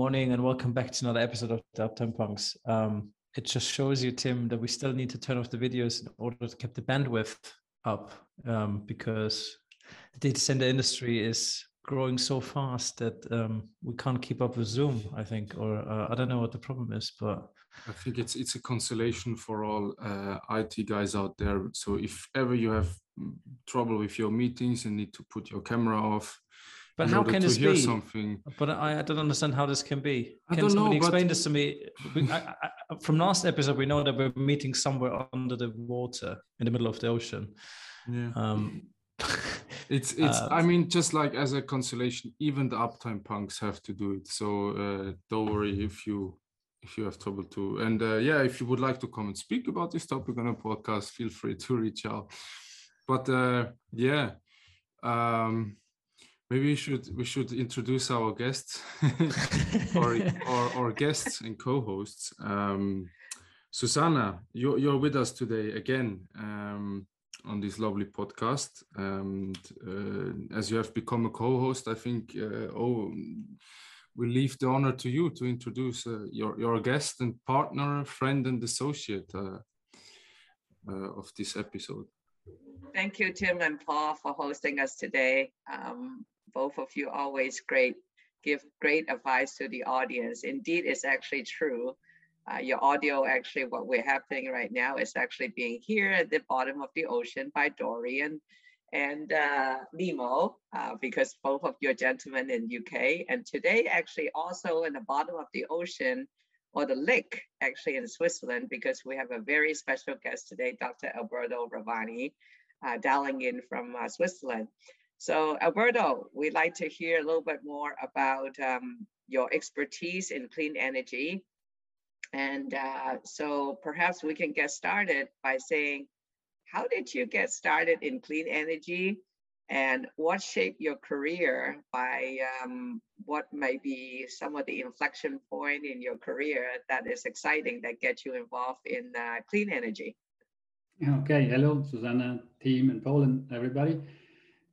morning and welcome back to another episode of the Uptime Punks. Um, it just shows you, Tim, that we still need to turn off the videos in order to keep the bandwidth up um, because the data center industry is growing so fast that um, we can't keep up with Zoom, I think, or uh, I don't know what the problem is, but I think it's it's a consolation for all uh, IT guys out there. So if ever you have mm, trouble with your meetings and need to put your camera off, but how can this be? Something. But I, I, don't understand how this can be. Can I don't somebody know, explain this to me? I, I, from last episode, we know that we're meeting somewhere under the water in the middle of the ocean. Yeah. Um, it's it's. Uh, I mean, just like as a consolation, even the uptime punks have to do it. So uh, don't worry if you if you have trouble too. And uh, yeah, if you would like to come and speak about this topic on a podcast, feel free to reach out. But uh, yeah. Um, Maybe we should we should introduce our guests or, or, or guests and co-hosts. Um, Susanna, you're, you're with us today again um, on this lovely podcast. And uh, as you have become a co-host, I think uh, oh, we'll leave the honor to you to introduce uh, your, your guest and partner, friend and associate uh, uh, of this episode. Thank you, Tim and Paul, for hosting us today. Um, both of you always great, give great advice to the audience. Indeed, it's actually true. Uh, your audio, actually, what we're happening right now is actually being here at the bottom of the ocean by Dorian and uh, Nemo, uh, because both of you are gentlemen in UK. And today, actually, also in the bottom of the ocean or the lake, actually in Switzerland, because we have a very special guest today, Dr. Alberto Ravagni, uh, dialing in from uh, Switzerland. So Alberto, we'd like to hear a little bit more about um, your expertise in clean energy. And uh, so perhaps we can get started by saying, how did you get started in clean energy and what shaped your career by um, what may be some of the inflection point in your career that is exciting that gets you involved in uh, clean energy? Okay, hello, Susanna, Tim, and Poland, everybody.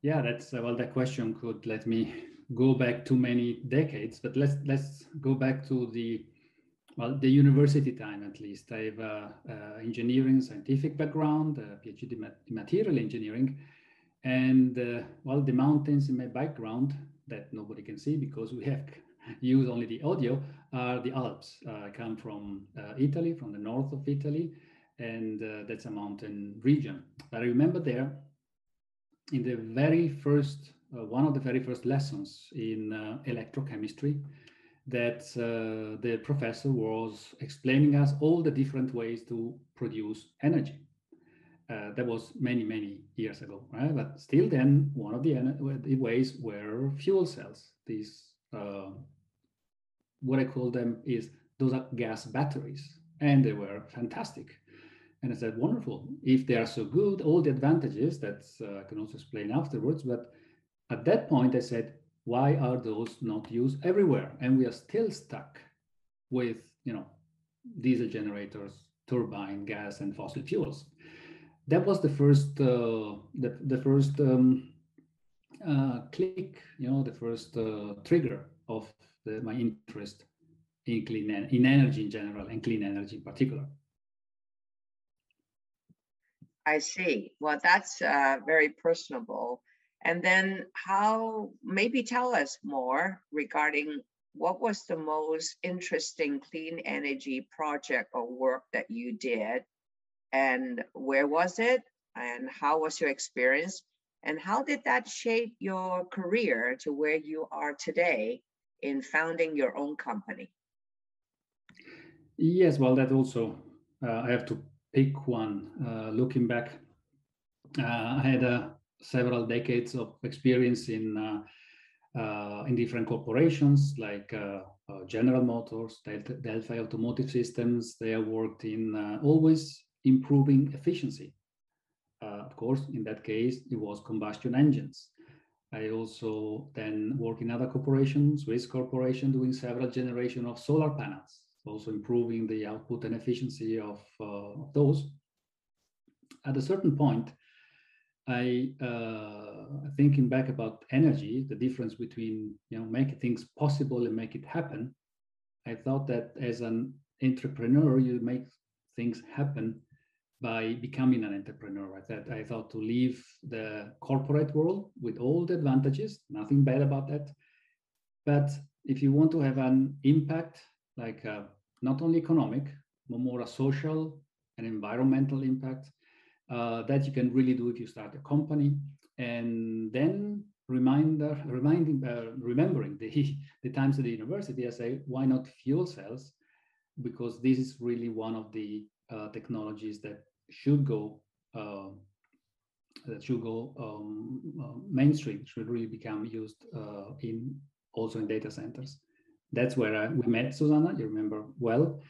Yeah, that's uh, well. That question could let me go back too many decades, but let's let's go back to the well the university time at least. I have a, engineering scientific background, a PhD in material engineering, and uh, well the mountains in my background that nobody can see because we have used only the audio are the Alps. Uh, I come from uh, Italy, from the north of Italy, and uh, that's a mountain region. But I remember there in the very first, uh, one of the very first lessons in uh, electrochemistry, that uh, the professor was explaining us all the different ways to produce energy. Uh, that was many, many years ago, right? But still, then one of the, the ways were fuel cells. These, uh, what I call them is those are gas batteries, and they were fantastic. And I said, wonderful. If they are so good, all the advantages that uh, I can also explain afterwards. But at that point, I said, why are those not used everywhere? And we are still stuck with, you know, diesel generators, turbine, gas, and fossil fuels. That was the first, uh, the, the first um, uh, click, you know, the first uh, trigger of the, my interest in clean in energy in general and clean energy in particular. I see. Well, that's uh, very personable. And then how, maybe tell us more regarding what was the most interesting clean energy project or work that you did and where was it and how was your experience and how did that shape your career to where you are today in founding your own company? Yes, well, that also uh, I have to pick one. Uh, looking back, uh, I had uh, several decades of experience in uh, in different corporations like General Motors, Delta, Delphi Automotive Systems. They have worked in always improving efficiency. of course, in that case, it was combustion engines. I also then work in other corporations, Swiss Corporation, doing several generation of solar panels also improving the output and efficiency of, uh, of those. At a certain point, I uh, thinking back about energy, the difference between you know making things possible and make it happen, I thought that as an entrepreneur, you make things happen by becoming an entrepreneur. I thought I thought to leave the corporate world with all the advantages, nothing bad about that. But if you want to have an impact, like uh, not only economic, but more a social and environmental impact, uh, that you can really do if you start a company. And then reminder, reminding, uh, remembering the, the times at the university, I say, why not fuel cells? Because this is really one of the uh, technologies that should go uh, that should go um, uh, mainstream, should really become used uh, in also in data centers. That's where I, we met Susanna. You remember well.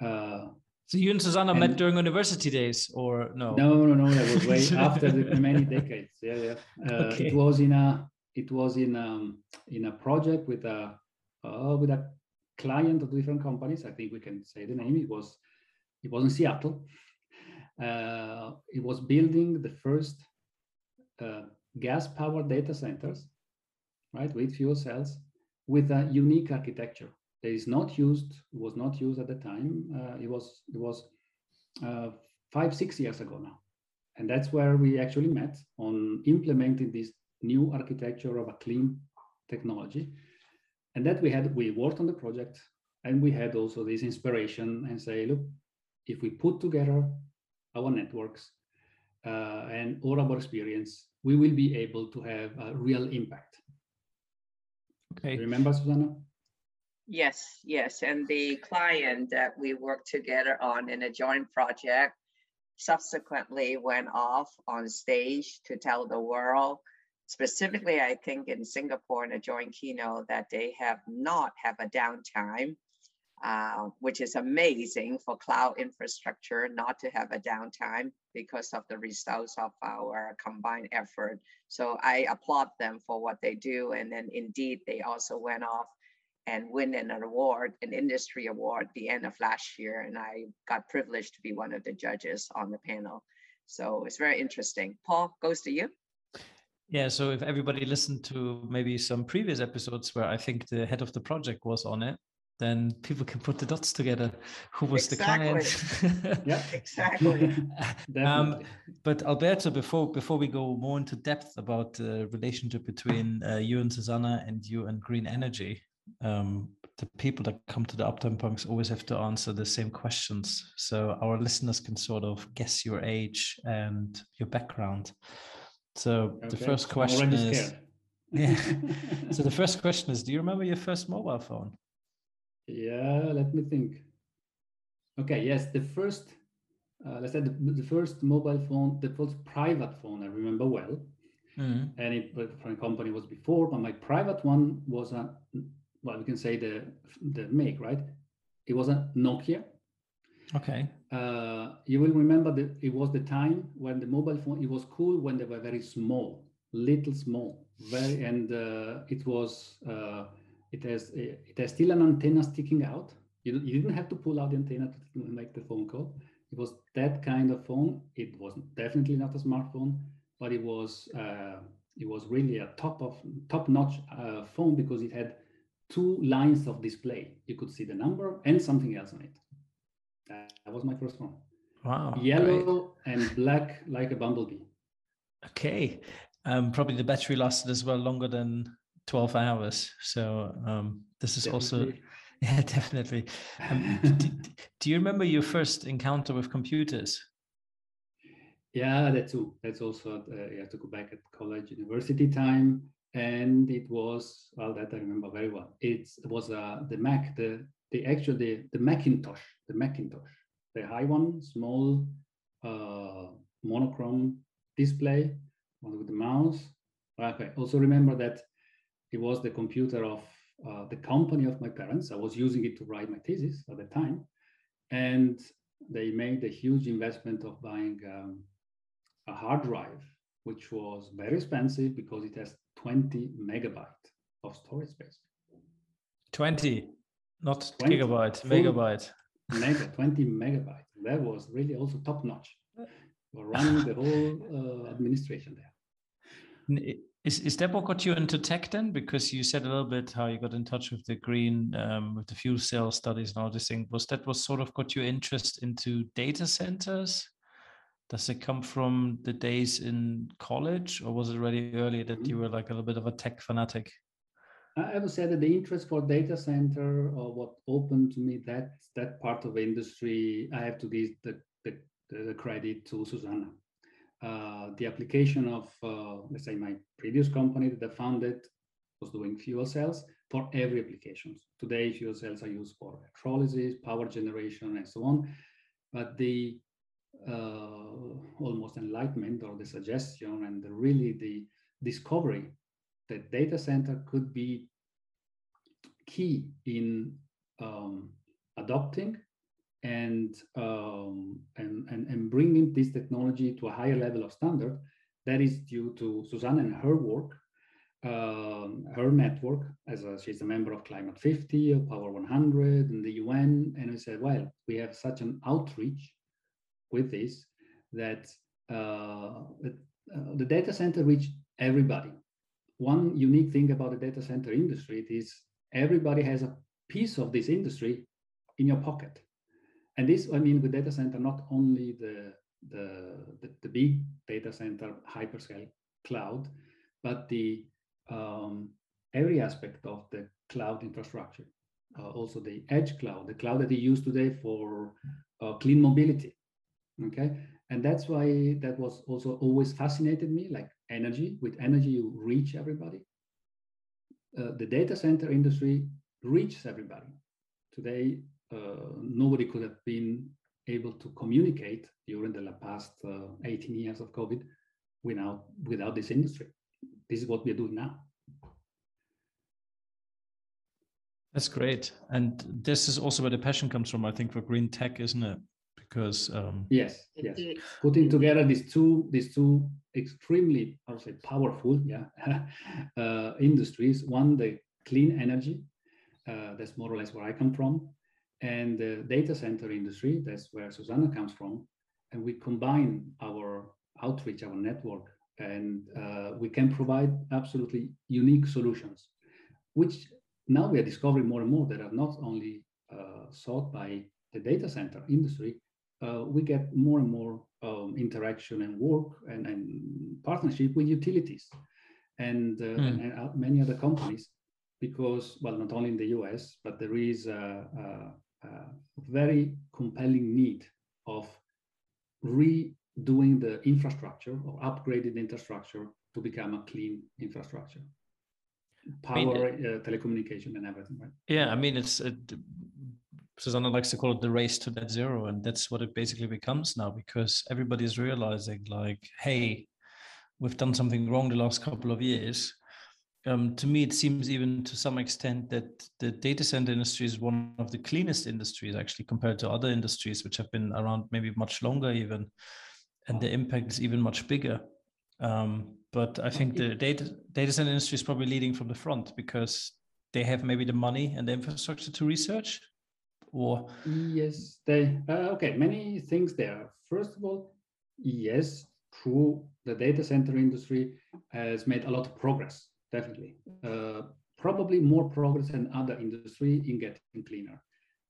Uh, so you and Susanna and met during university days, or no? No, no, no. That was way after the many decades. Yeah, yeah. Uh, okay. It was in a it was in um, in a project with a uh, with a client of different companies. I think we can say the name. It was it was in Seattle. Uh, it was building the first uh, gas-powered data centers, right, with fuel cells, with a unique architecture that is not used, was not used at the time. Uh, it was it was uh, five six years ago now, and that's where we actually met on implementing this new architecture of a clean technology, and that we had we worked on the project, and we had also this inspiration and say, look, if we put together our networks uh, and all our experience, we will be able to have a real impact. Okay. Remember, Susanna? Yes, yes. And the client that we worked together on in a joint project subsequently went off on stage to tell the world, specifically, I think in Singapore in a joint keynote, that they have not have a downtime uh, which is amazing for cloud infrastructure not to have a downtime because of the results of our combined effort. So I applaud them for what they do. And then indeed, they also went off and win an award, an industry award the end of last year. And I got privileged to be one of the judges on the panel. So it's very interesting. Paul, goes to you. Yeah, so if everybody listened to maybe some previous episodes where I think the head of the project was on it, then people can put the dots together. Who was exactly. the client? yeah, exactly. um, but Alberto, before before we go more into depth about the relationship between uh, you and Susanna and you and green energy, um, the people that come to the Uptime Punks always have to answer the same questions, so our listeners can sort of guess your age and your background. So okay. the first question is. yeah. so the first question is, do you remember your first mobile phone? Yeah, let me think. Okay, yes, the first, uh, let's say the, the, first mobile phone, the first private phone I remember well. Mm-hmm. And it from a company was before, but my private one was a, well, we can say the the make, right? It was a Nokia. Okay. Uh, you will remember that it was the time when the mobile phone, it was cool when they were very small, little small, very, and uh, it was, uh, it has it has still an antenna sticking out. You, you didn't have to pull out the antenna to make the phone call. It was that kind of phone. It was definitely not a smartphone, but it was uh, it was really a top of top notch uh, phone because it had two lines of display. You could see the number and something else on it. That was my first phone. Wow. Yellow great. and black like a bumblebee. Okay. Um, probably the battery lasted as well longer than 12 hours. So um, this is definitely. also, yeah, definitely. Um, do, do, you remember your first encounter with computers? Yeah, that too. That's also, uh, you have to go back at college, university time. And it was, well, that I remember very well. It was uh, the Mac, the, the actual, the, the Macintosh, the Macintosh, the high one, small, uh, monochrome display with the mouse. Okay. Also remember that it was the computer of uh, the company of my parents. I was using it to write my thesis at the time. And they made a huge investment of buying um, a hard drive, which was very expensive because it has 20 megabyte of storage space. 20, not 20, gigabyte, megabyte. Mega, 20 megabyte. That was really also top notch for running the whole uh, administration there is is that what got you into tech then? Because you said a little bit how you got in touch with the green, um, with the fuel cell studies and all this thing. Was that was sort of got your interest into data centers? Does it come from the days in college, or was it really early that you mm-hmm. were like a little bit of a tech fanatic? I would say that the interest for data center or what opened to me that that part of industry, I have to give the, the, the credit to Susanna. Uh, the application of, uh, let's say, my previous company that I founded was doing fuel cells for every applications. Today, fuel cells are used for electrolysis, power generation, and so on. But the uh, almost enlightenment or the suggestion and the, really the discovery that data center could be key in um, adopting and, um, and, and, and bringing this technology to a higher level of standard, that is due to Susanne and her work, um, her network, as a, she's a member of Climate 50, of Power 100, and the UN. And we said, well, we have such an outreach with this that uh, uh, the data center reach everybody. One unique thing about the data center industry is everybody has a piece of this industry in your pocket. And this, I mean, with data center, not only the, the, the, the big data center hyperscale cloud, but the um, every aspect of the cloud infrastructure. Uh, also the edge cloud, the cloud that you use today for uh, clean mobility. Okay, and that's why that was also always fascinated me, like energy. With energy, you reach everybody. Uh, the data center industry reaches everybody. Today, nobody could have been able to communicate during the past uh, 18 years of COVID without, without this industry. This is what we are doing now. That's great. And this is also where the passion comes from, I think, for green tech, isn't it? Because um... yes, yes, putting together these two these two extremely, I would say, powerful, yeah, uh, industries. One, the clean energy. Uh, that's more or less where I come from, and the data center industry, that's where Susanna comes from. And we combine our outreach, our network, and uh, we can provide absolutely unique solutions, which now we are discovering more and more that are not only uh, sought by the data center industry, uh, we get more and more um, interaction and work and, and, partnership with utilities and, mm. and, and, many other companies because, well, not only in the US, but there is a, a uh, very compelling need of redoing the infrastructure or upgrading the infrastructure to become a clean infrastructure. Power I mean, uh, telecommunication and everything right? Yeah i mean it's it, susanna likes to call it the race to net zero and that's what it basically becomes now because everybody is realizing like hey we've done something wrong the last couple of years um, to me, it seems even to some extent that the data center industry is one of the cleanest industries actually compared to other industries which have been around maybe much longer even, and the impact is even much bigger. Um, but I think the data data center industry is probably leading from the front because they have maybe the money and the infrastructure to research. Or yes, they uh, okay. Many things there. First of all, yes, true. The data center industry has made a lot of progress definitely. Uh, probably more progress than other industry in getting cleaner.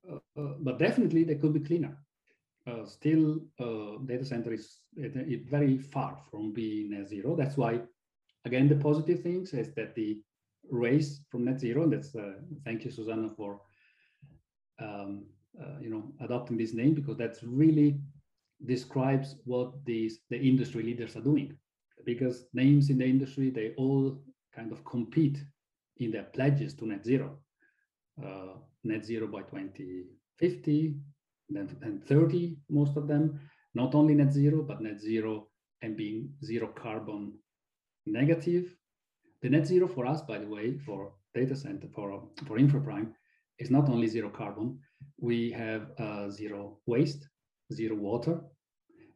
Uh, uh, but definitely they could be cleaner. Uh, still, uh, data center is very far from being net zero. That's why, again, the positive things is that the race from net zero, and that's, uh, thank you, Susanna, for um, you know, adopting this name because that's really describes what these the industry leaders are doing. Because names in the industry, they all kind of compete in their pledges to net zero. Uh, net zero by 2050, then and 30, most of them, not only net zero, but net zero and being zero carbon negative. The net zero for us, by the way, for data center, for, for InfraPrime, is not only zero carbon, we have uh, zero waste, zero water,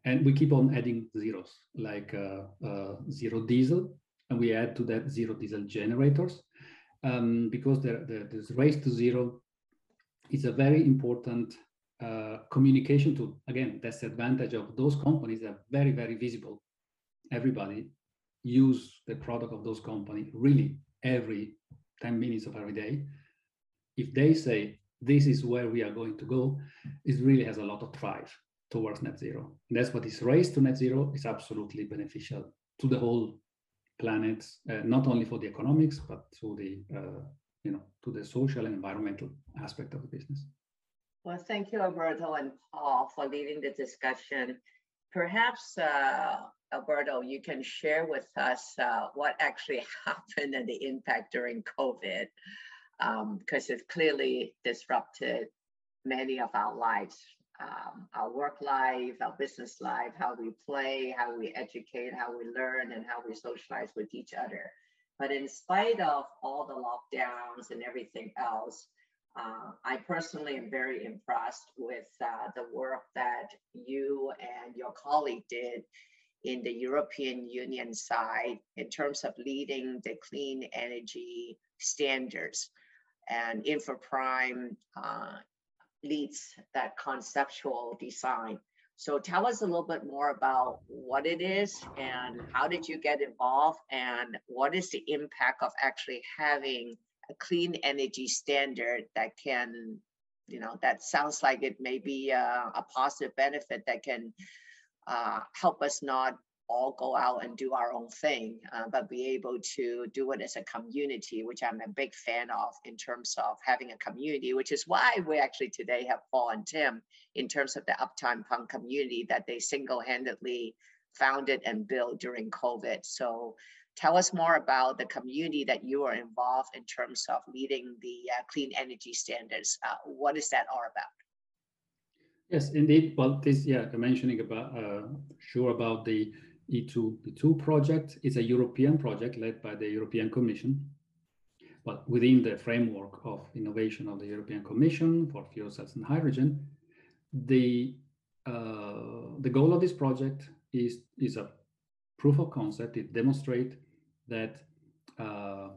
and we keep on adding zeros, like uh, uh, zero diesel, and we add to that zero diesel generators um, because the, the, this race to zero is a very important uh, communication tool. Again, that's the advantage of those companies that are very, very visible. Everybody use the product of those companies really every 10 minutes of every day, if they say this is where we are going to go, it really has a lot of drive towards net zero. And that's what this race to net zero is absolutely beneficial to the whole planet, uh, not only for the economics, but to the uh, you know to the social and environmental aspect of the business. Well, thank you, Alberto and Paul, for leading the discussion. Perhaps, uh, Alberto, you can share with us uh, what actually happened and the impact during COVID, because um, it clearly disrupted many of our lives, um, our work life, our business life, how we play, how we educate, how we learn, and how we socialize with each other. But in spite of all the lockdowns and everything else, uh, I personally am very impressed with uh, the work that you and your colleague did in the European Union side in terms of leading the clean energy standards. And InfraPrime uh, leads that conceptual design. So tell us a little bit more about what it is and how did you get involved and what is the impact of actually having a clean energy standard that can, you know, that sounds like it may be a, a positive benefit that can uh, help us not all go out and do our own thing, uh, but be able to do it as a community, which I'm a big fan of in terms of having a community, which is why we actually today have Paul and Tim in terms of the Uptime Punk community that they single-handedly founded and built during COVID. So tell us more about the community that you are involved in terms of leading the uh, clean energy standards. Uh, what is that all about? Yes, indeed. Well, this, yeah, mentioning about, uh, sure about the E2P2 project. It's a European project led by the European Commission, but within the framework of innovation of the European Commission for fuel cells and hydrogen. The, uh, the goal of this project is, is a proof of concept. It demonstrates that uh,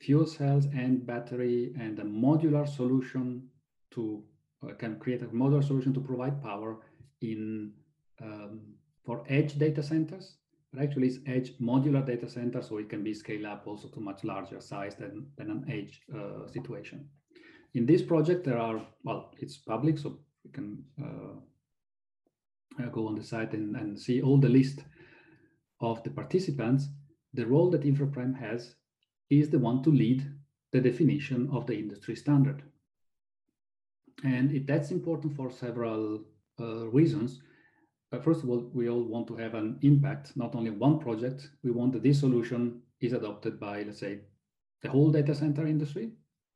fuel cells and battery and a modular solution to uh, can create a modular solution to provide power in um, for edge data centers, but actually it's edge modular data center, so it can be scaled up also to much larger size than, than an edge uh, situation. In this project, there are, well, it's public, so you can uh, uh, go on the site and, and see all the list of the participants. The role that InfraPrime has is the one to lead the definition of the industry standard. And it, that's important for several uh, reasons first of all, we all want to have an impact, not only one project. We want that this solution is adopted by, let's say, the whole data center industry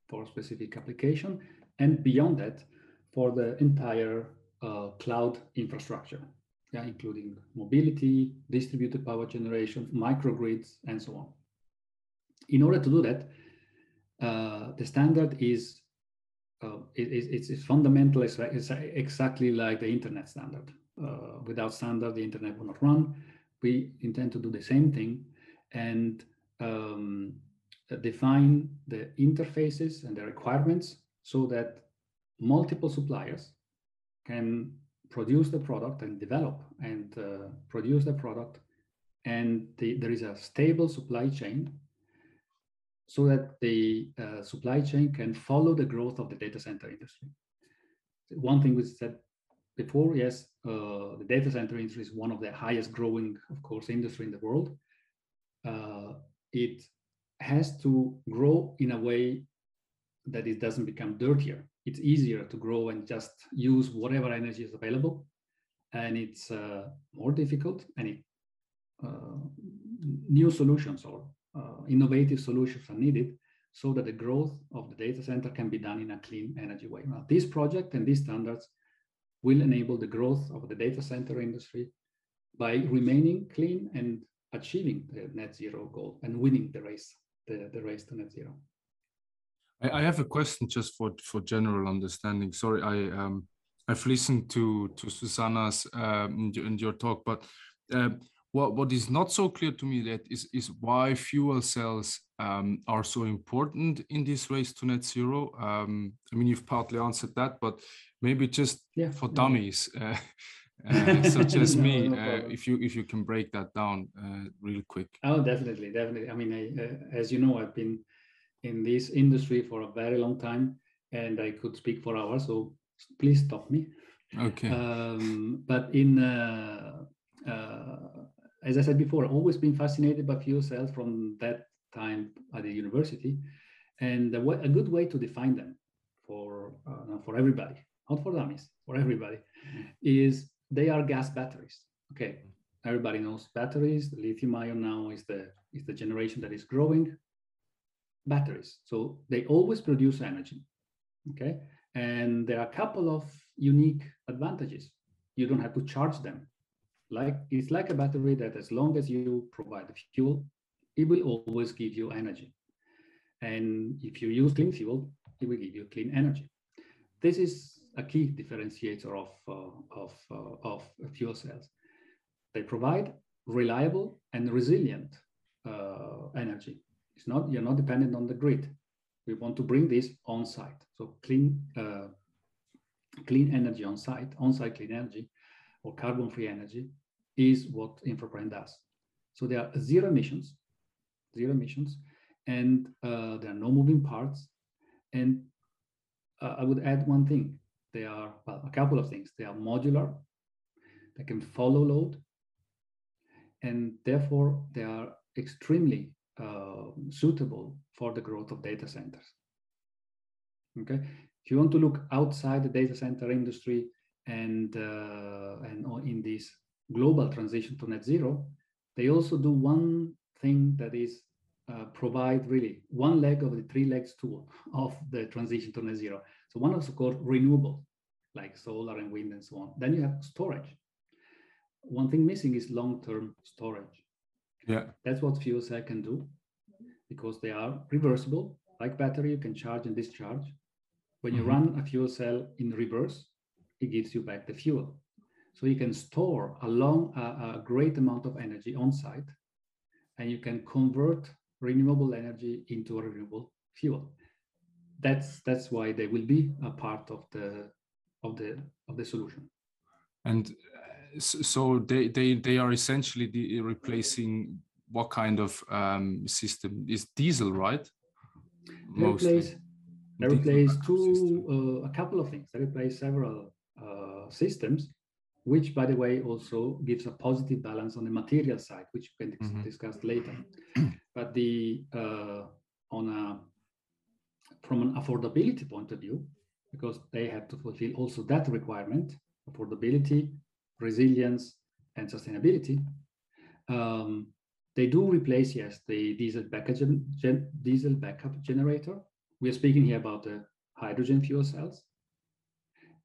for a specific application, and beyond that, for the entire uh, cloud infrastructure, yeah, including mobility, distributed power generation, microgrids, and so on. In order to do that, uh, the standard is uh, it, it's, it's fundamental. It's exactly like the internet standard uh, without standard, the internet will not run. We intend to do the same thing and um, define the interfaces and the requirements so that multiple suppliers can produce the product and develop and uh, produce the product and the, there is a stable supply chain so that the uh, supply chain can follow the growth of the data center industry. One thing we said before, yes, uh, the data center industry is one of the highest growing, of course, industry in the world. Uh, it has to grow in a way that it doesn't become dirtier. It's easier to grow and just use whatever energy is available. And it's uh, more difficult and uh, new solutions or uh, innovative solutions are needed so that the growth of the data center can be done in a clean energy way. Now, this project and these standards will enable the growth of the data center industry by remaining clean and achieving the net zero goal and winning the race, the, the race to net zero. I, have a question just for, for general understanding. Sorry, I um, I've listened to to Susanna's um, in your talk, but uh, what what is not so clear to me that is is why fuel cells um, are so important in this race to net zero. Um, I mean, you've partly answered that, but maybe just yeah, for dummies uh, uh, such as no, me, no uh, if you if you can break that down uh, really quick. Oh, definitely, definitely. I mean, I, uh, as you know, I've been in this industry for a very long time, and I could speak for hours. So please stop me. Okay. Um, but in uh, uh, as I said before, always been fascinated by fuel cells from that time at the university, and a, a good way to define them for uh, for everybody, not for dummies, for everybody, is they are gas batteries. Okay, everybody knows batteries. Lithium ion now is the is the generation that is growing. Batteries, so they always produce energy. Okay, and there are a couple of unique advantages. You don't have to charge them like it's like a battery that as long as you provide the fuel, it will always give you energy. And if you use clean fuel, it will give you clean energy. This is a key differentiator of, uh, of, uh, of fuel cells. They provide reliable and resilient uh, energy. It's not, you're not dependent on the grid. We want to bring this on site. So clean, uh, clean energy on site, on site clean energy or carbon free energy is what InfraPrime does. So there are zero emissions, zero emissions, and uh, there are no moving parts. And uh, I would add one thing. They are, well, a couple of things. They are modular, they can follow load, and therefore they are extremely uh, suitable for the growth of data centers. Okay, if you want to look outside the data center industry and uh, and in this global transition to net zero, they also do one thing that is uh, provide really one leg of the three legs tool of the transition to net zero. So one is called renewable, like solar and wind and so on. Then you have storage. One thing missing is long-term storage. Yeah, that's what fuel cell can do because they are reversible. Like battery, you can charge and discharge. When you mm-hmm. run a fuel cell in reverse, it gives you back the fuel. So you can store a long, uh, a great amount of energy on site, and you can convert renewable energy into a renewable fuel. That's that's why they will be a part of the of the of the solution. And uh, so they they they are essentially the, replacing what kind of um, system is diesel, right? They replace they replace two uh, a couple of things. They replace several uh, systems which by the way also gives a positive balance on the material side which we can mm-hmm. discuss later. But the uh, on a from an affordability point of view because they have to fulfill also that requirement affordability resilience and sustainability um, they do replace yes the diesel backup gen, diesel backup generator. We are speaking here about the hydrogen fuel cells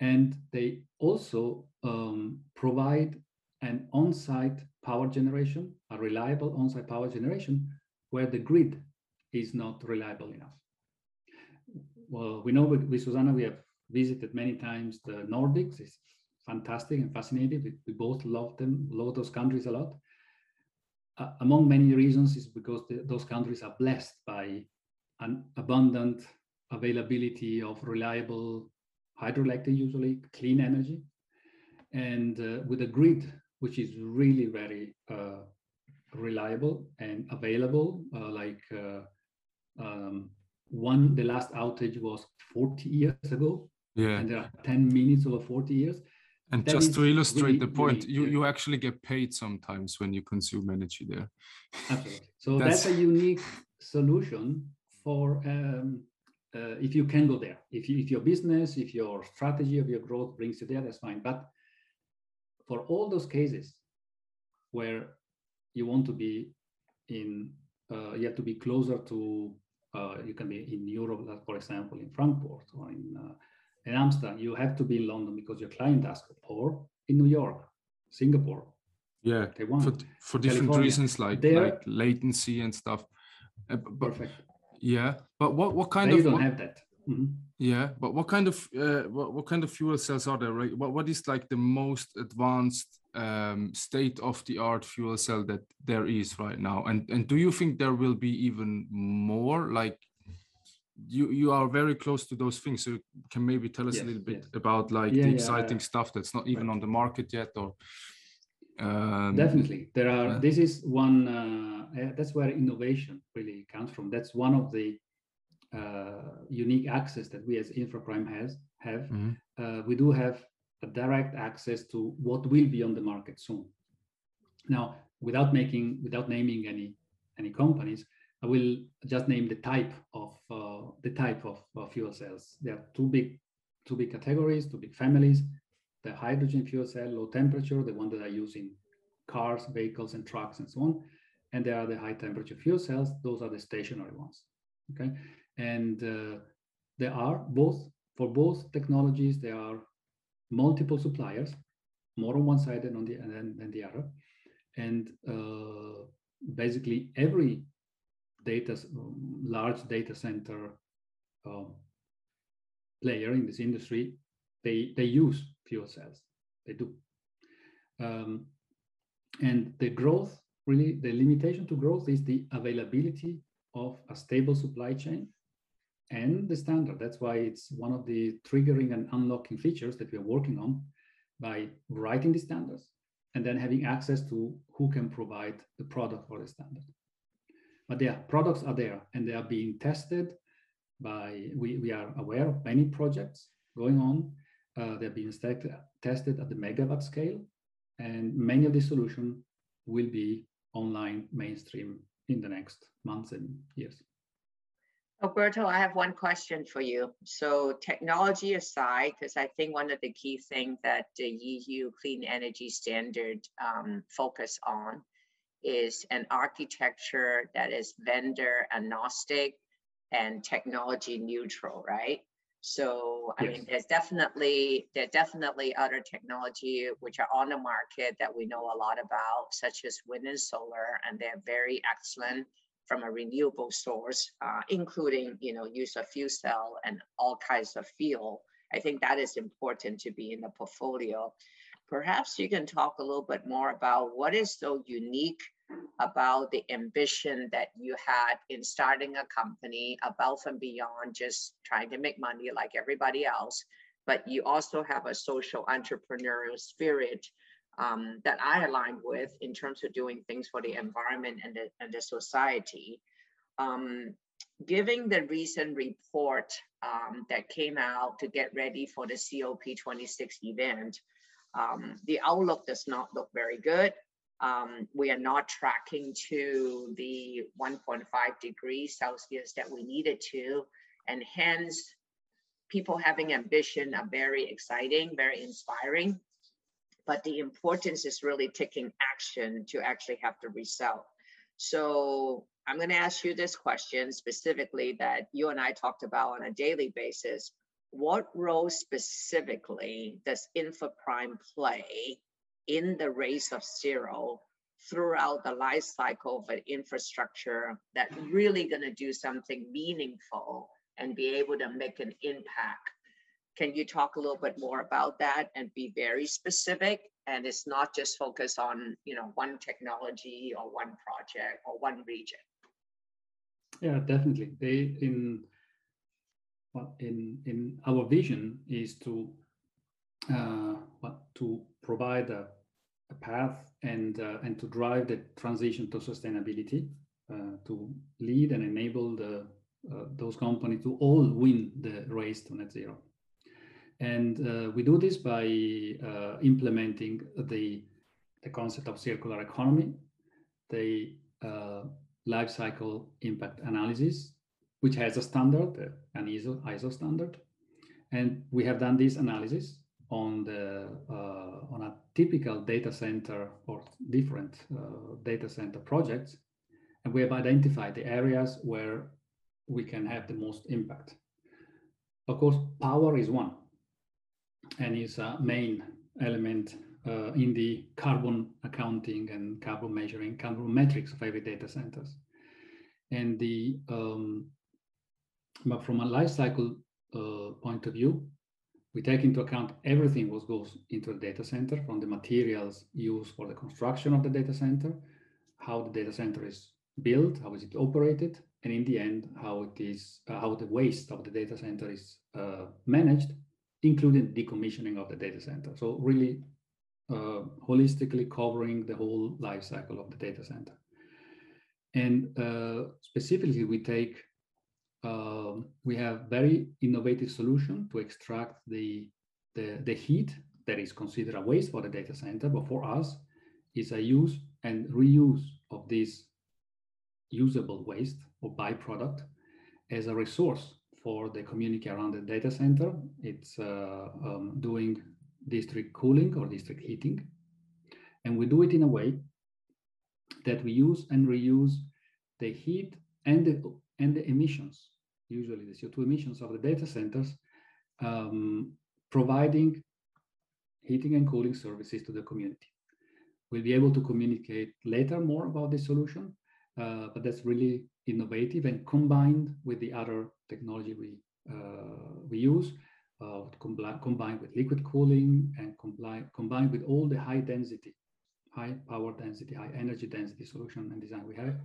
and they also um, provide an on-site power generation, a reliable on-site power generation, where the grid is not reliable enough. Well, we know with, with Susanna, we have visited many times the Nordics. It's fantastic and fascinating. We, we both love them, love those countries a lot. Uh, among many reasons is because the, those countries are blessed by an abundant availability of reliable hydroelectric usually, clean energy, and uh, with a grid which is really very uh, reliable and available. Uh, like uh, um, one, the last outage was 40 years ago, yeah, and there are 10 minutes over 40 years. And that just to illustrate really, the point, really, you, yeah. you actually get paid sometimes when you consume energy there. Absolutely. So that's, that's a unique solution for um, uh, if you can go there. If, you, if your business, if your strategy of your growth brings you there, that's fine. But for all those cases where you want to be in, uh, you have to be closer to, uh, you can be in Europe, for example, in Frankfurt or in, uh, in Amsterdam, you have to be in London because your client asked, or in New York, Singapore. Yeah, for, for different California. reasons like, like latency and stuff. Uh, but, Perfect. Yeah, but what what kind they of don't what, have that. Mm-hmm. Yeah, but what kind of uh, what, what kind of fuel cells are there? Right? What what is like the most advanced um, state of the art fuel cell that there is right now? And and do you think there will be even more? Like, you you are very close to those things so you can maybe tell us yes, a little bit yes. about like yeah, the exciting yeah, stuff that's not even right. on the market yet or um, definitely there are this is one uh, that's where innovation really comes from that's one of the uh, unique access that we as infraprime has have mm-hmm. uh, we do have a direct access to what will be on the market soon now without making without naming any any companies I will just name the type of uh, the type of uh, fuel cells. There are two big two big categories, two big families. The hydrogen fuel cell, low temperature, the one that I use in cars, vehicles, and trucks, and so on. And there are the high temperature fuel cells. Those are the stationary ones. Okay, and uh, there are both for both technologies. There are multiple suppliers, more on one side than on the than, the other, and uh, basically every data, large data center uh, player in this industry, they, they use fuel cells. They do. Um, and the growth, really, the limitation to growth is the availability of a stable supply chain and the standard. That's why it's one of the triggering and unlocking features that we're working on by writing the standards and then having access to who can provide the product for the standard. But their products are there and they are being tested by, we, we are aware of many projects going on. Uh, they're being st- tested at the megawatt scale. And many of the solutions will be online mainstream in the next months and years. Alberto, I have one question for you. So technology aside, because I think one of the key things that the EU Clean Energy Standard um, focus on is an architecture that is vendor agnostic and technology neutral, right? So I yes. mean, there's definitely there definitely other technology which are on the market that we know a lot about, such as wind and solar, and they're very excellent from a renewable source, uh, including you know use of fuel cell and all kinds of fuel. I think that is important to be in the portfolio. Perhaps you can talk a little bit more about what is so unique about the ambition that you had in starting a company above and beyond just trying to make money like everybody else, but you also have a social entrepreneurial spirit um, that I align with in terms of doing things for the environment and the, and the society. Um, giving the recent report um, that came out to get ready for the COP26 event, um, the outlook does not look very good um, we are not tracking to the 1.5 degrees Celsius that we needed to. And hence, people having ambition are very exciting, very inspiring. But the importance is really taking action to actually have the result. So I'm going to ask you this question specifically that you and I talked about on a daily basis. What role specifically does InfraPrime play in the race of zero throughout the life cycle of an infrastructure that really going to do something meaningful and be able to make an impact. Can you talk a little bit more about that and be very specific? And it's not just focus on you know one technology or one project or one region. Yeah, definitely. They in in in our vision is to uh, to provide a a path and uh, and to drive the transition to sustainability, uh, to lead and enable the uh, those companies to all win the race to net zero. And uh, we do this by uh, implementing the the concept of circular economy, the life cycle impact analysis, which has a standard, an ISO ISO standard, and we have done this analysis on the uh, on a typical data center or different uh, data center projects, and we have identified the areas where we can have the most impact. Of course, power is one, and is a main element uh, in the carbon accounting and carbon measuring, carbon metrics of every data centers. And the um, but from a life cycle uh, point of view, we take into account everything what goes into the data center from the materials used for the construction of the data center, how the data center is built, how is it operated, and in the end, how it is, uh, how the waste of the data center is uh, managed, including decommissioning of the data center. So really uh, holistically covering the whole life cycle of the data center. And uh, specifically, we take, um, we have very innovative solution to extract the, the, the heat that is considered a waste for the data center, but for us, is a use and reuse of this usable waste or byproduct as a resource for the community around the data center. It's uh, um, doing district cooling or district heating. And we do it in a way that we use and reuse the heat and the, and the emissions, usually the CO2 emissions of the data centers, um, providing heating and cooling services to the community. We'll be able to communicate later more about this solution, uh, but that's really innovative and combined with the other technology we, uh, we use, uh, combined with liquid cooling and combined with all the high density, high power density, high energy density solution and design we have.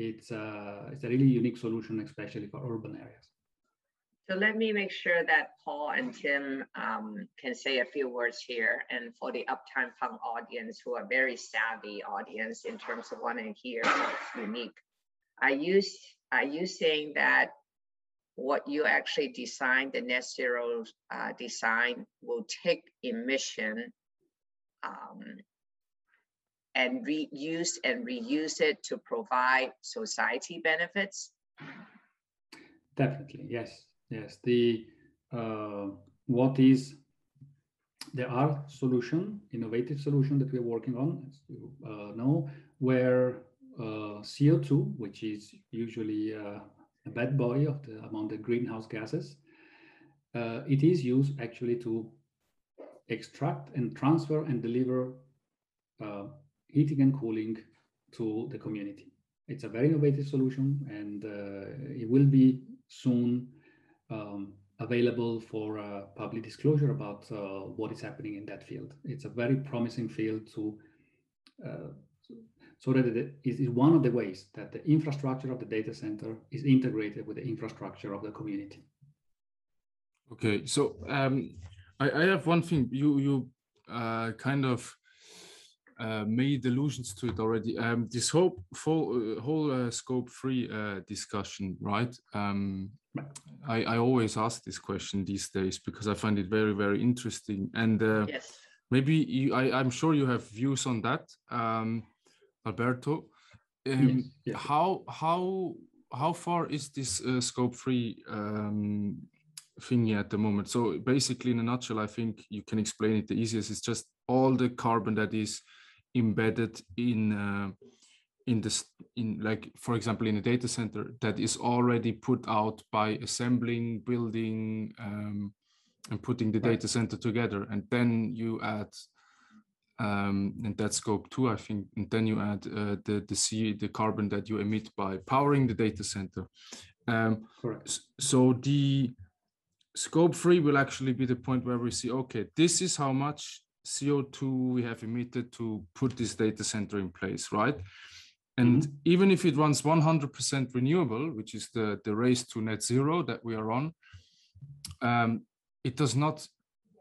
It's, uh, it's a really unique solution, especially for urban areas. So let me make sure that Paul and Tim um, can say a few words here. And for the Uptime Punk audience, who are very savvy audience in terms of wanting to hear what's unique, are you, are you saying that what you actually design, the net zero uh, design, will take emission um, and reuse and reuse it to provide society benefits? Definitely, yes, yes. The uh, what is there are solution, innovative solution that we're working on, as you uh, know, where uh, CO2, which is usually uh, a bad boy of the among the greenhouse gases. Uh, it is used actually to extract and transfer and deliver uh, heating and cooling to the community. It's a very innovative solution and uh, it will be soon um, available for uh, public disclosure about uh, what is happening in that field. It's a very promising field to uh, so that it is one of the ways that the infrastructure of the data center is integrated with the infrastructure of the community. Okay, so um, I, I, have one thing. You you uh, kind of uh, made allusions to it already. Um, this whole full, uh, whole uh, scope three uh, discussion, right? Um, I, I always ask this question these days because I find it very very interesting, and uh, yes. maybe you, I, I'm sure you have views on that. Um, Alberto. Um, yes, yes. How how how far is this uh, scope three um, thingy at the moment? So basically, in a nutshell, I think you can explain it the easiest. It's just all the carbon that is embedded in uh, in this in like for example in a data center that is already put out by assembling, building, um, and putting the right. data center together, and then you add um, and that's scope two, I think. And then you add uh, the the C, the carbon that you emit by powering the data center. Um, Correct. So the scope three will actually be the point where we see, okay, this is how much CO2 we have emitted to put this data center in place, right? And mm-hmm. even if it runs 100% renewable, which is the, the race to net zero that we are on, um, it does not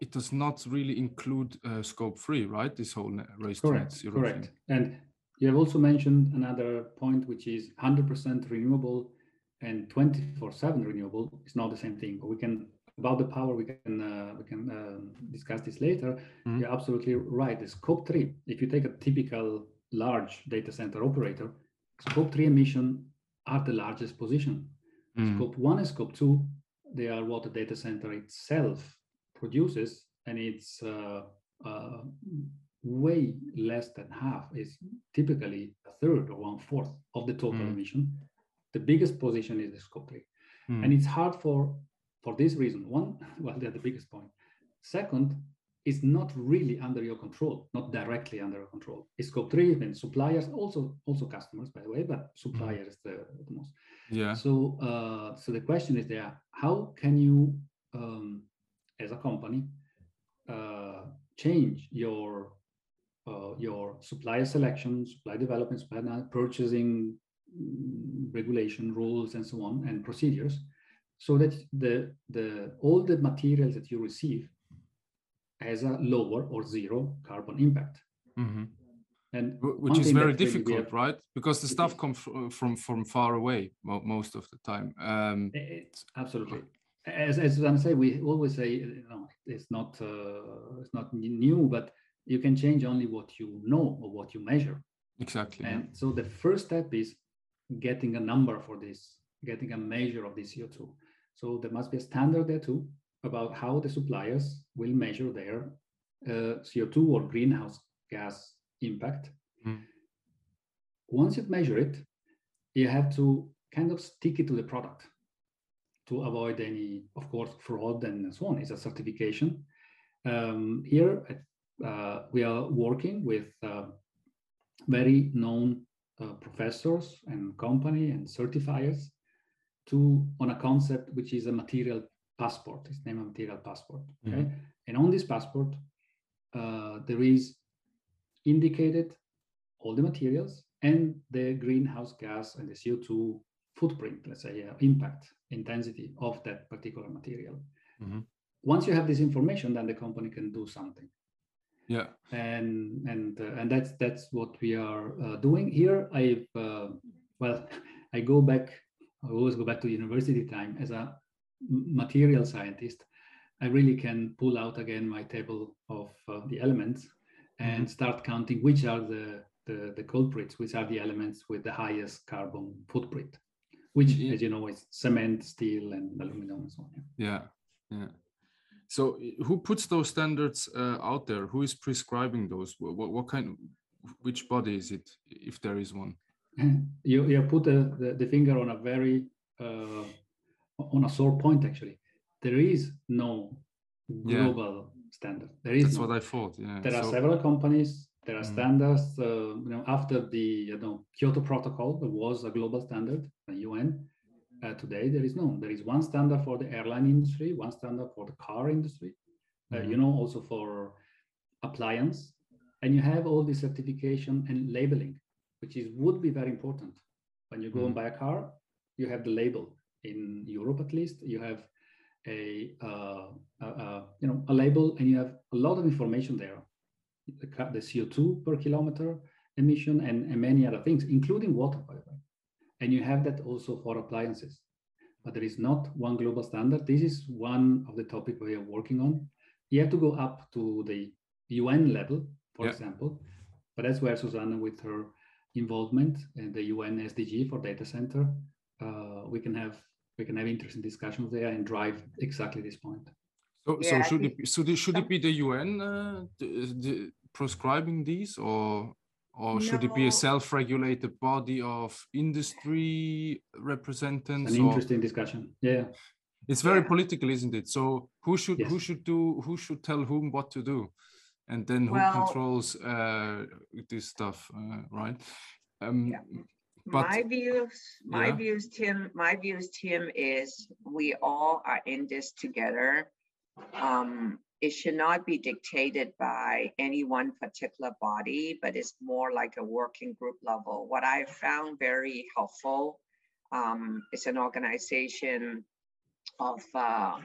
it does not really include uh, scope three, right? This whole race correct, to net zero. Correct. Thing. And you have also mentioned another point, which is 100% renewable and 24/7 renewable is not the same thing. But we can about the power we can uh, we can um, discuss this later. Mm-hmm. You're absolutely right. The scope three, if you take a typical large data center operator, scope three emission are the largest position. Mm-hmm. Scope one and scope two, they are what the data center itself produces, and it's uh, uh, way less than half, is typically a third or one fourth of the total mm. emission. The biggest position is the scope three. Mm. And it's hard for for this reason. One, well, they're the biggest point. Second, it's not really under your control, not directly under your control. It's scope three and suppliers, also also customers, by the way, but suppliers mm. the, the most. Yeah. So uh, so the question is there: How can you um, as a company uh, change your uh, your supplier selection, supply development, supply purchasing, mm, regulation rules and so on and procedures so that the the all the materials that you receive has a lower or zero carbon impact mm-hmm. and which is very difficult really right because the stuff comes from from far away most of the time um, it's absolutely as as I say, we always say, you know, it's not uh, it's not new, but you can change only what you know or what you measure. Exactly. And so the first step is getting a number for this, getting a measure of the CO2. So there must be a standard there too about how the suppliers will measure their uh, CO2 or greenhouse gas impact. Mm. Once you measure it, you have to kind of stick it to the product to avoid any, of course, fraud and so on. It's a certification. Um, here, uh, we are working with uh, very known uh, professors and company and certifiers to on a concept which is a material passport. It's named a material passport. Okay, mm-hmm. and on this passport, uh, there is indicated all the materials and the greenhouse gas and the CO2 footprint, let's say, uh, impact intensity of that particular material. Mm-hmm. Once you have this information, then the company can do something. Yeah, and and uh, and that's that's what we are uh, doing here. I've uh, well, I go back. I always go back to university time as a material scientist. I really can pull out again my table of uh, the elements and mm-hmm. start counting which are the, the the culprits, which are the elements with the highest carbon footprint which, yeah. as you know, is cement, steel, and aluminum and so on. Yeah, yeah. So, who puts those standards uh, out there? Who is prescribing those? What, what kind? Which body is it, if there is one? You you put the, the, the finger on a very uh, on a sore point. Actually, there is no global yeah. standard. There is. That's no. what I thought. Yeah. There so, are several companies there are mm. standards. Uh, you know, after the you know Kyoto Protocol, there was a global standard, the UN. Uh, today, there is no. There is one standard for the airline industry, one standard for the car industry. Mm. you know, also for appliance, and you have all the certification and labeling, which is would be very important. When you go mm. and buy a car, you have the label. In Europe, at least, you have a, uh, a, a, you know a label, and you have a lot of information there the, the CO2 per kilometer emission and, and many other things, including water, by the way. And you have that also for appliances. But there is not one global standard. This is one of the topics we are working on. You have to go up to the UN level, for yeah. example. But that's where Susanna, with her involvement in the UN SDG for data center, uh, we can have we can have interesting discussions there and drive exactly this point. So, yeah, so should it, should it should it be the UN uh, the, the, prescribing these or or no. should it be a self-regulated body of industry representatives an interesting discussion yeah it's very yeah. political isn't it so who should yes. who should do who should tell whom what to do and then who well, controls uh, this stuff uh, right um, yeah. But, my views my yeah. views tim my views tim is we all are in this together um, it should not be dictated by any one particular body, but it's more like a working group level. What I found very helpful um, is an organization of uh,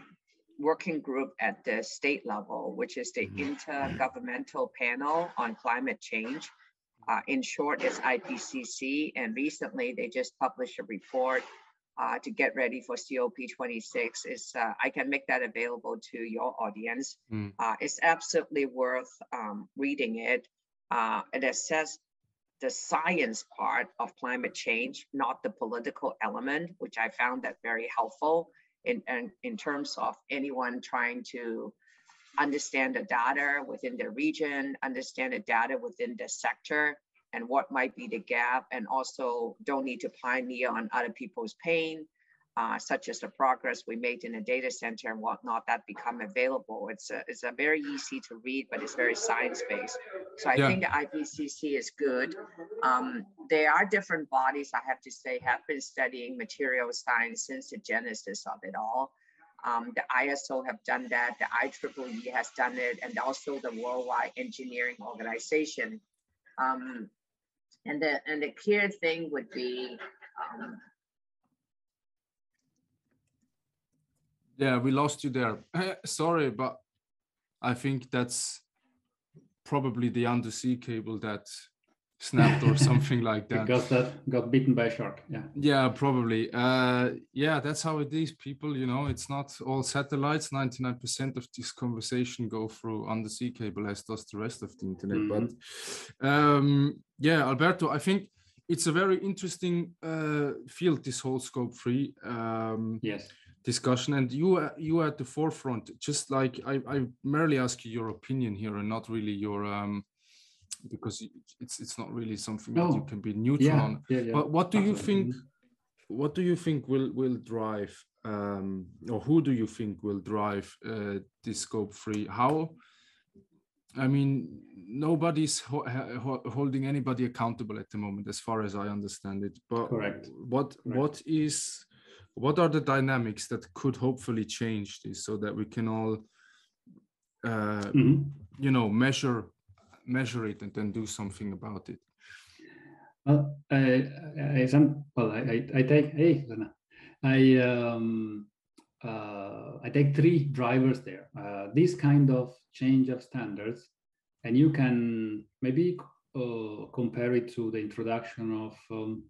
working group at the state level, which is the mm-hmm. Intergovernmental Panel on Climate Change. Uh, in short, it's IPCC. And recently they just published a report uh, to get ready for COP26 is uh, I can make that available to your audience. Mm. Uh, it's absolutely worth um, reading it. Uh, it assesses the science part of climate change, not the political element, which I found that very helpful in, in, in terms of anyone trying to understand the data within the region, understand the data within the sector, and what might be the gap, and also don't need to pioneer on other people's pain, uh, such as the progress we made in a data center and whatnot that become available. It's a, it's a very easy to read, but it's very science-based. So I yeah. think the IPCC is good. Um, there are different bodies, I have to say, have been studying material science since the genesis of it all. Um, the ISO have done that, the IEEE has done it, and also the Worldwide Engineering Organization. Um, and the and the clear thing would be Um, yeah, we lost you there. Sorry, but I think that's probably the undersea cable that snapped or something like that. Because that got bitten by a shark. Yeah. Yeah, probably. Uh, yeah, that's how it is. People, you know, it's not all satellites. Ninety-nine percent of this conversation go through undersea cable, as does the rest of the internet. Mm-hmm. But um, yeah, Alberto, I think it's a very interesting uh, field. This whole scope three. Um, yes discussion and you you at the forefront just like i i merely ask you your opinion here and not really your um because it's it's not really something no. that you can be neutral yeah, on. Yeah, yeah. But what do you think? What do you think will will drive, um, or who do you think will drive uh, this scope three? How? I mean, nobody's ho ho holding anybody accountable at the moment, as far as I understand it. But Correct. what Correct. what is what are the dynamics that could hopefully change this so that we can all uh, mm -hmm. you know measure measure it and then do something about it? Well, I, I, well, I, I take, hey, I, um, uh, I take three drivers there. Uh, this kind of change of standards, and you can maybe uh, compare it to the introduction of um,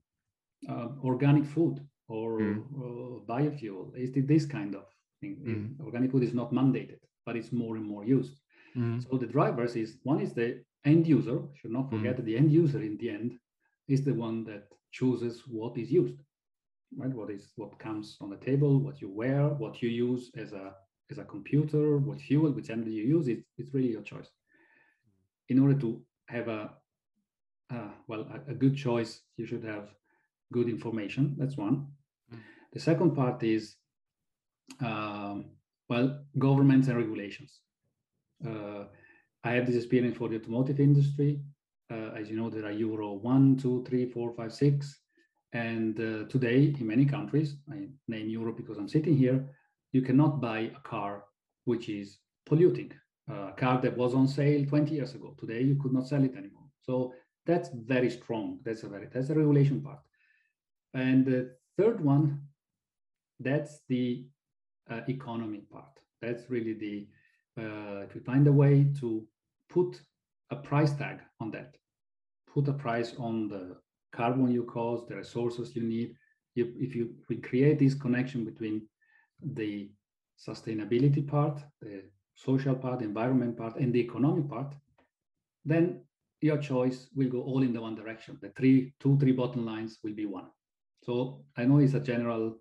uh, organic food or mm. biofuel. Is this kind of thing? Mm. Organic food is not mandated, but it's more and more used. Mm. So the drivers is one is the end user. Should not forget mm. that the end user in the end is the one that chooses what is used, right? What is what comes on the table, what you wear, what you use as a as a computer, what fuel, which energy you use. It's it's really your choice. In order to have a uh, well a, a, good choice, you should have good information. That's one. Mm. The second part is um, well governments and regulations. Uh, I have this experience for the automotive industry. Uh, as you know, there are Euro 1, 2, 3, 4, 5, 6. And uh, today, in many countries, I name Europe because I'm sitting here, you cannot buy a car which is polluting. Uh, a car that was on sale 20 years ago. Today, you could not sell it anymore. So that's very strong. That's a very that's a regulation part. And the third one, that's the uh, economy part. That's really the uh, we find a way to put a price tag on that, put a price on the carbon you cause, the resources you need. If, if you we create this connection between the sustainability part, the social part, environment part, and the economic part, then your choice will go all in the one direction. The three, two, three bottom lines will be one. So I know it's a general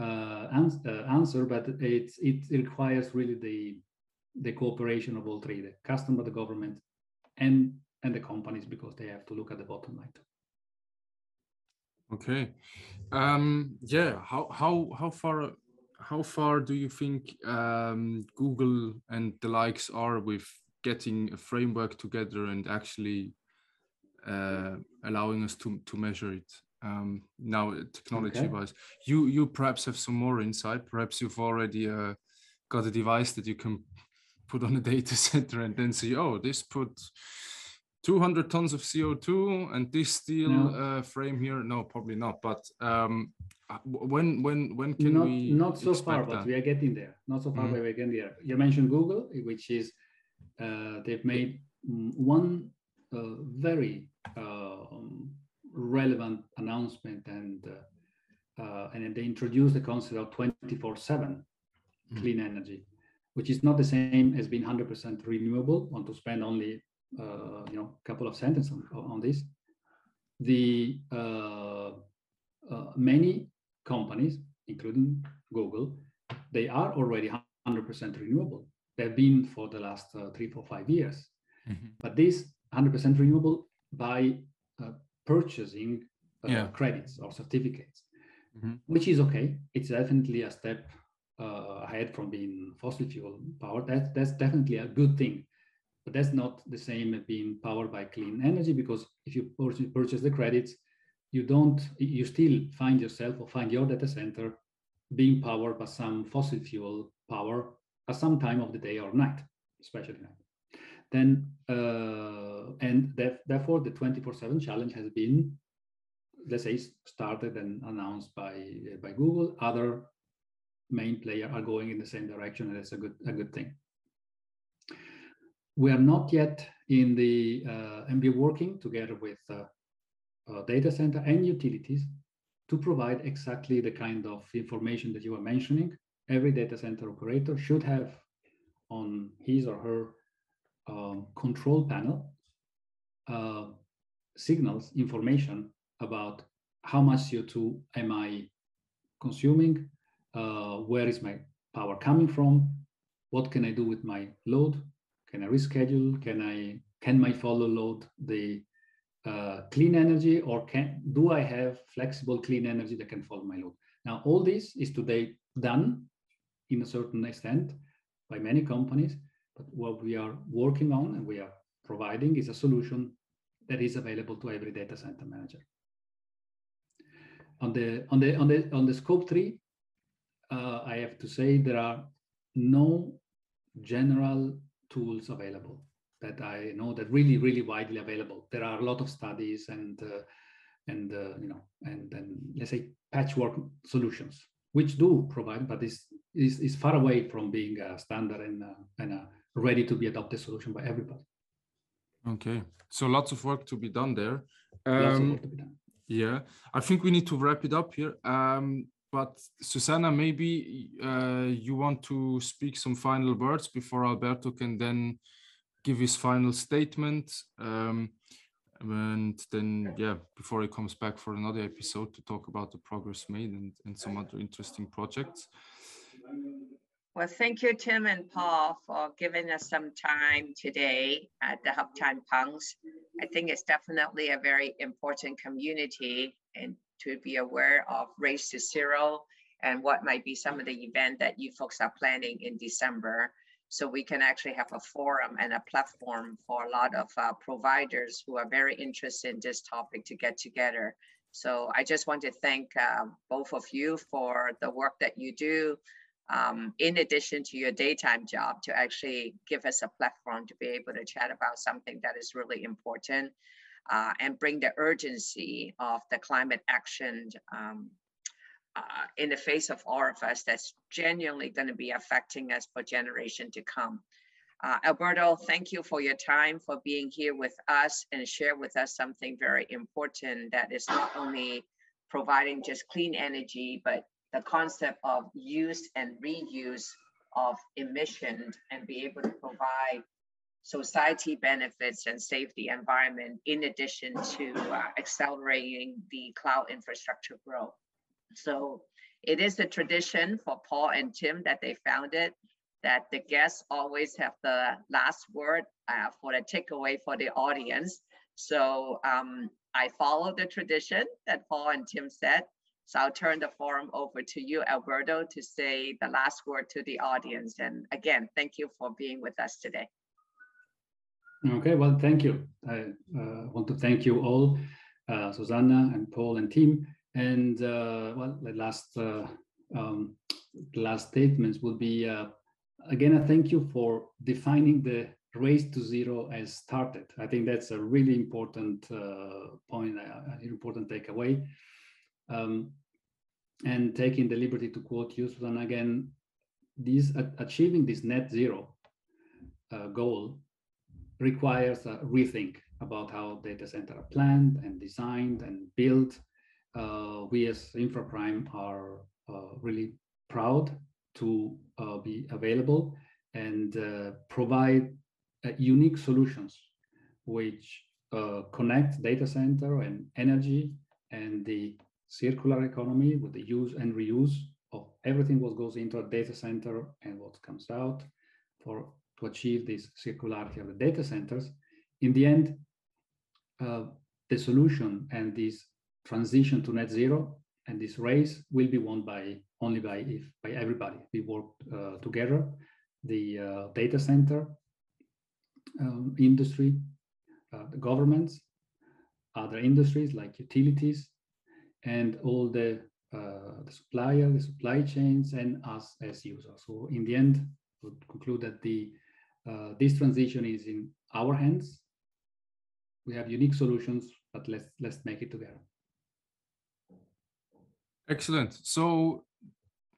uh, ans uh, answer, but it's it requires really the the cooperation of all three, the customer, the government, and and the companies because they have to look at the bottom line. Okay. Um, yeah. How how how far how far do you think um, Google and the likes are with getting a framework together and actually uh, allowing us to to measure it? Um, now, technology okay. wise, you you perhaps have some more insight. Perhaps you've already uh, got a device that you can put on a data center and then see, oh, this put 200 tons of CO2 and this steel no. uh, frame here. No, probably not. But um, uh, when when when can not, we? Not so far, that? but we are getting there. Not so far, mm -hmm. but we're getting there. You mentioned Google, which is uh, they've made one uh, very um, relevant announcement and uh, uh, and they introduced the concept of 24/7 mm -hmm. clean energy which is not the same as being 100% renewable. Want to spend only uh, you know a couple of sentences on, on this. The uh, uh, many companies, including Google, they are already 100% renewable. They've been for the last uh, three, four, five years. Mm-hmm. But this 100% renewable by uh, purchasing uh, yeah. credits or certificates, mm-hmm. which is okay. It's definitely a step uh, ahead from being fossil fuel powered. That, that's definitely a good thing. But that's not the same as being powered by clean energy because if you purchase the credits, you don't, you still find yourself or find your data center being powered by some fossil fuel power at some time of the day or night, especially night. Then, uh, and therefore the 24-7 challenge has been let's say, started and announced by by Google. Other main players are going in the same direction, and it's a good a good thing. We are not yet in the uh, and we're working together with uh, uh, data center and utilities to provide exactly the kind of information that you are mentioning. Every data center operator should have on his or her um, control panel uh, signals information about how much CO2 am I consuming, uh, where is my power coming from, what can I do with my load, can I reschedule, can I can my follow load the uh, clean energy or can do I have flexible clean energy that can follow my load? Now all this is today done in a certain extent by many companies, but what we are working on and we are providing is a solution that is available to every data center manager. On the on the on the on the scope three, uh, I have to say there are no general tools available that I know that really really widely available. There are a lot of studies and uh, and uh, you know and then let's say patchwork solutions which do provide, but is is, is far away from being a standard and, uh, and a ready to be adopted solution by everybody. Okay, so lots of work to be done there. Um, done. Yeah, I think we need to wrap it up here. Um, but Susanna, maybe uh, you want to speak some final words before Alberto can then give his final statement. Um, and then, yeah, before he comes back for another episode to talk about the progress made and, and some other interesting projects. Well, thank you, Tim and Paul, for giving us some time today at the Uptime Punks. I think it's definitely a very important community and to be aware of Race to Zero and what might be some of the event that you folks are planning in December. So we can actually have a forum and a platform for a lot of uh, providers who are very interested in this topic to get together. So I just want to thank uh, both of you for the work that you do um, in addition to your daytime job to actually give us a platform to be able to chat about something that is really important uh, and bring the urgency of the climate action um, uh, in the face of all of us that's genuinely going to be affecting us for generation to come. Uh, Alberto, thank you for your time, for being here with us and share with us something very important that is not only providing just clean energy, but the concept of use and reuse of emission and be able to provide society benefits and safety environment in addition to uh, accelerating the cloud infrastructure growth. So it is a tradition for Paul and Tim that they founded that the guests always have the last word uh, for the takeaway for the audience. So um, I follow the tradition that Paul and Tim said. So I'll turn the forum over to you, Alberto, to say the last word to the audience. And again, thank you for being with us today. Okay, well, thank you. I uh, want to thank you all, uh, Susanna and Paul and Tim. And uh, well, the last uh, um, last statements would be uh, again a thank you for defining the race to zero as started. I think that's a really important uh, point, an important takeaway um, and taking the liberty to quote you, Susan, again, this, uh, achieving this net zero uh, goal requires a rethink about how data centers are planned and designed and built. Uh, we as InfraPrime are uh, really proud to uh, be available and uh, provide unique solutions which connect data center and energy and the circular economy with the use and reuse of everything what goes into a data center and what comes out for to achieve this circularity of the data centers. In the end, uh, the solution and this transition to net zero and this race will be won by only by if by everybody. We work uh, together, the uh, data center um, industry, uh, the governments, other industries like utilities, and all the, uh, the supplier, the supply chains, and us as users. So in the end, would conclude that the uh, this transition is in our hands. We have unique solutions, but let's let's make it together. Excellent. So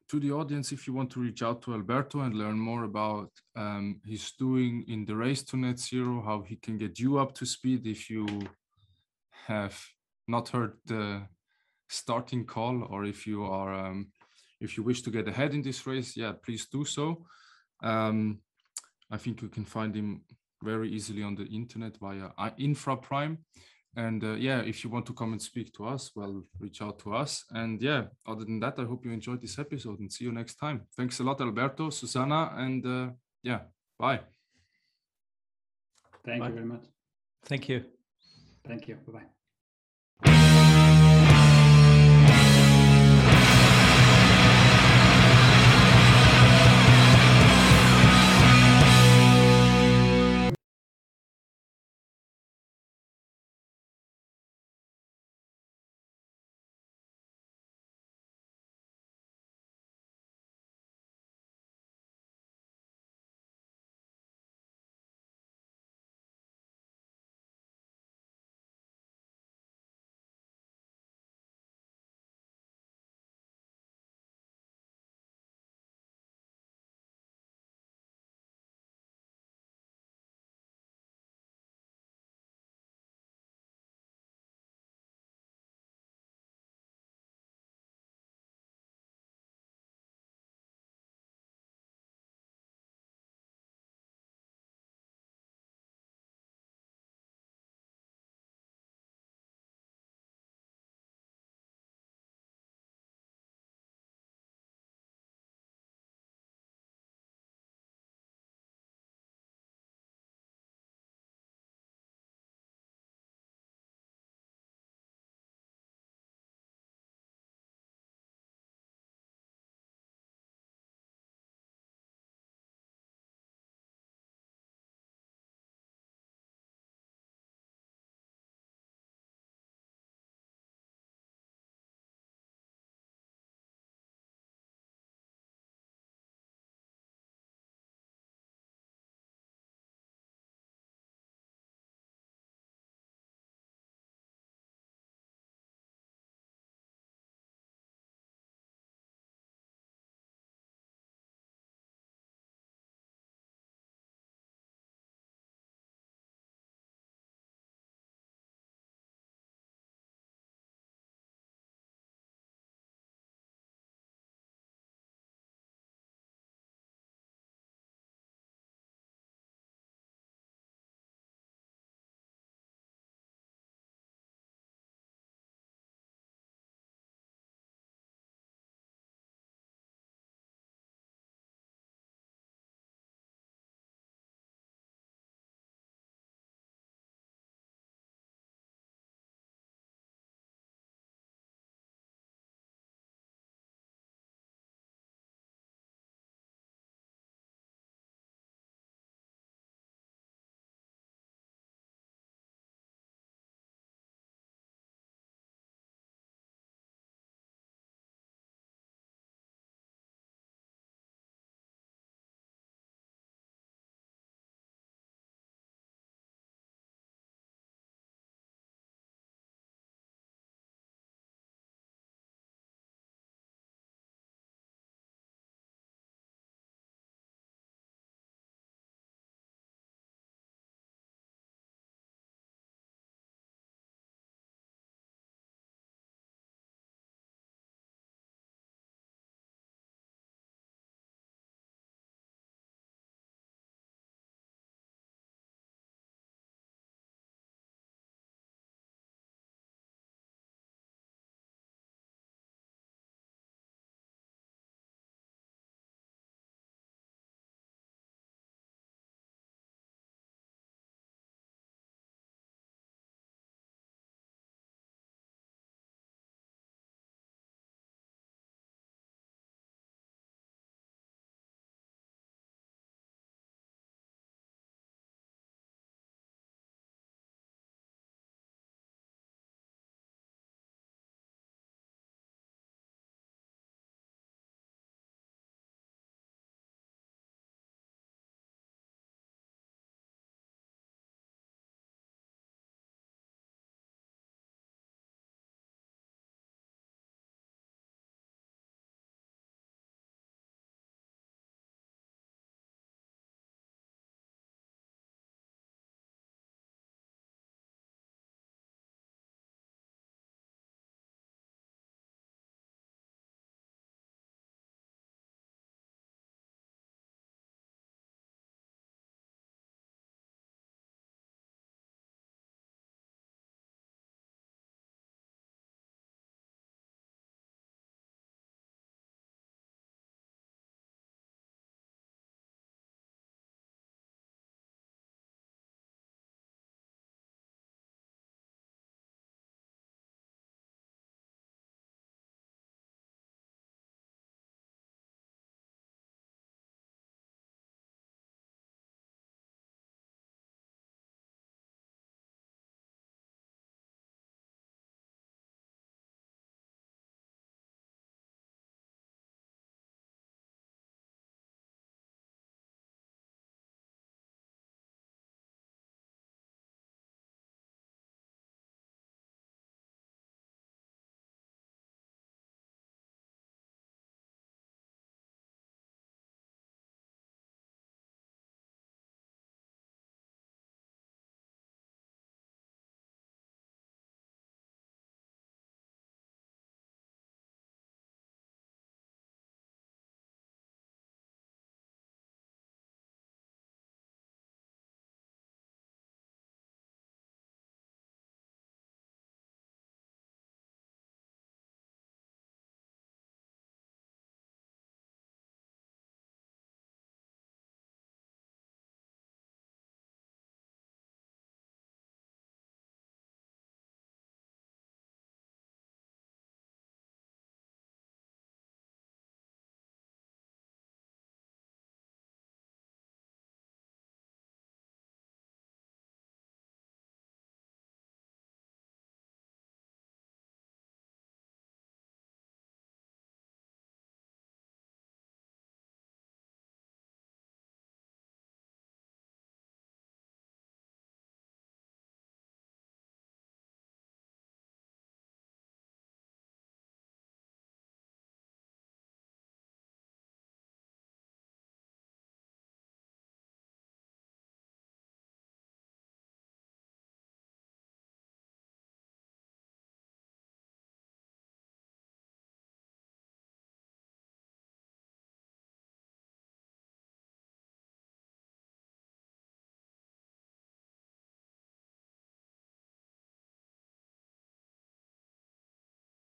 to the audience, if you want to reach out to Alberto and learn more about um, his doing in the race to net zero, how he can get you up to speed if you have not heard the starting call or if you are um, if you wish to get ahead in this race, yeah, please do so. Um, I think you can find him very easily on the internet via uh, InfraPrime. And uh, yeah, if you want to come and speak to us, well, reach out to us. And yeah, other than that, I hope you enjoyed this episode and see you next time. Thanks a lot, Alberto, Susanna, and uh, yeah, bye. Thank bye. you very much. Thank you. Thank you. Bye bye.